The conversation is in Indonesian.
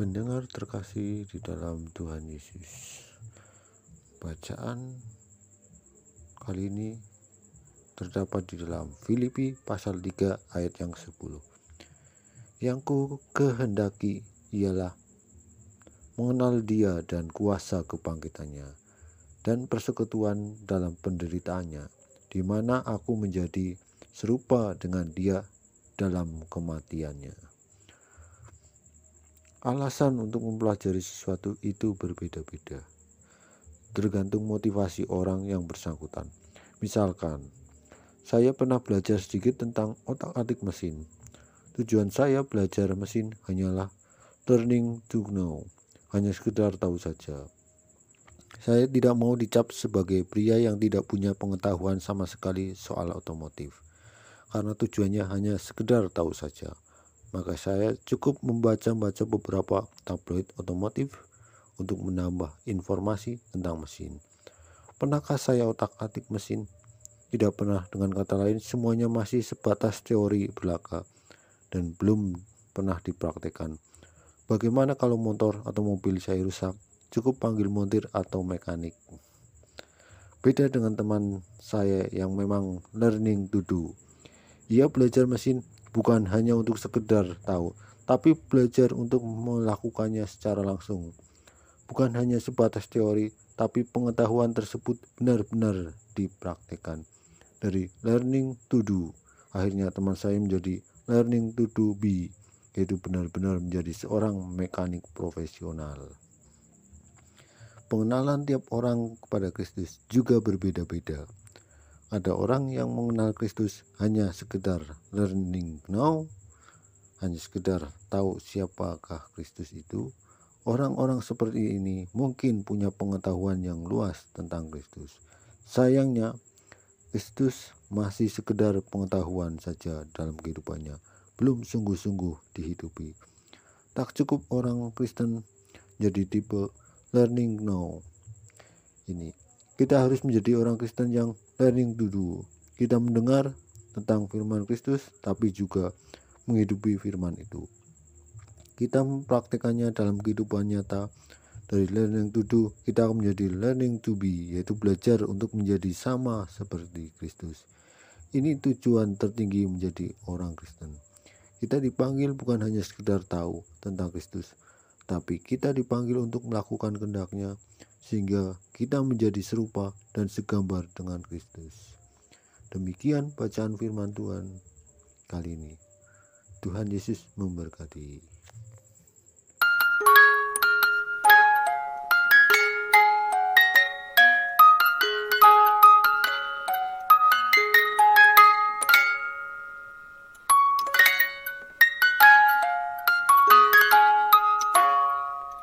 Pendengar terkasih di dalam Tuhan Yesus. Bacaan kali ini terdapat di dalam Filipi pasal 3 ayat yang 10. Yang ku kehendaki ialah mengenal dia dan kuasa kebangkitannya dan persekutuan dalam penderitaannya di mana aku menjadi serupa dengan dia dalam kematiannya. Alasan untuk mempelajari sesuatu itu berbeda-beda, tergantung motivasi orang yang bersangkutan. Misalkan, saya pernah belajar sedikit tentang otak-atik mesin. Tujuan saya belajar mesin hanyalah learning to know, hanya sekedar tahu saja. Saya tidak mau dicap sebagai pria yang tidak punya pengetahuan sama sekali soal otomotif, karena tujuannya hanya sekedar tahu saja maka saya cukup membaca-baca beberapa tabloid otomotif untuk menambah informasi tentang mesin. Pernahkah saya otak-atik mesin? Tidak pernah, dengan kata lain semuanya masih sebatas teori belaka dan belum pernah dipraktekkan. Bagaimana kalau motor atau mobil saya rusak? Cukup panggil montir atau mekanik. Beda dengan teman saya yang memang learning to do. Ia belajar mesin bukan hanya untuk sekedar tahu, tapi belajar untuk melakukannya secara langsung. Bukan hanya sebatas teori, tapi pengetahuan tersebut benar-benar dipraktekkan. Dari learning to do, akhirnya teman saya menjadi learning to do be, yaitu benar-benar menjadi seorang mekanik profesional. Pengenalan tiap orang kepada Kristus juga berbeda-beda. Ada orang yang mengenal Kristus hanya sekedar learning now, hanya sekedar tahu siapakah Kristus itu. Orang-orang seperti ini mungkin punya pengetahuan yang luas tentang Kristus. Sayangnya, Kristus masih sekedar pengetahuan saja dalam kehidupannya, belum sungguh-sungguh dihidupi. Tak cukup orang Kristen jadi tipe learning now. Ini kita harus menjadi orang Kristen yang learning to do. Kita mendengar tentang firman Kristus, tapi juga menghidupi firman itu. Kita mempraktekannya dalam kehidupan nyata. Dari learning to do, kita akan menjadi learning to be, yaitu belajar untuk menjadi sama seperti Kristus. Ini tujuan tertinggi menjadi orang Kristen. Kita dipanggil bukan hanya sekedar tahu tentang Kristus, tapi kita dipanggil untuk melakukan kehendaknya sehingga kita menjadi serupa dan segambar dengan Kristus. Demikian bacaan firman Tuhan kali ini. Tuhan Yesus memberkati.